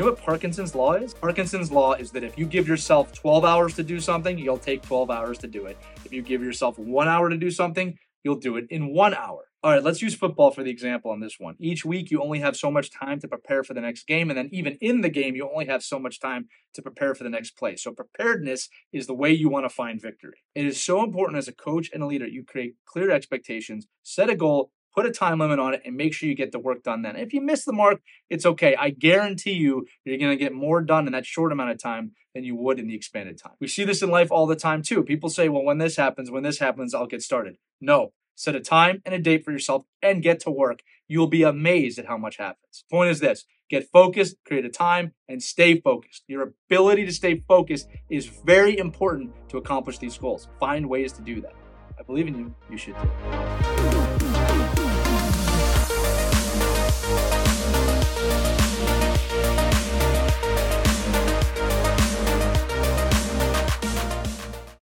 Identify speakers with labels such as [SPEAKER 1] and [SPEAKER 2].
[SPEAKER 1] know what Parkinson's law is? Parkinson's law is that if you give yourself 12 hours to do something, you'll take 12 hours to do it. If you give yourself one hour to do something, you'll do it in one hour. All right, let's use football for the example on this one. Each week, you only have so much time to prepare for the next game. And then, even in the game, you only have so much time to prepare for the next play. So, preparedness is the way you want to find victory. It is so important as a coach and a leader, you create clear expectations, set a goal, put a time limit on it, and make sure you get the work done then. If you miss the mark, it's okay. I guarantee you, you're going to get more done in that short amount of time than you would in the expanded time. We see this in life all the time, too. People say, well, when this happens, when this happens, I'll get started. No, Set a time and a date for yourself and get to work. You'll be amazed at how much happens. Point is this get focused, create a time, and stay focused. Your ability to stay focused is very important to accomplish these goals. Find ways to do that. I believe in you. You should too.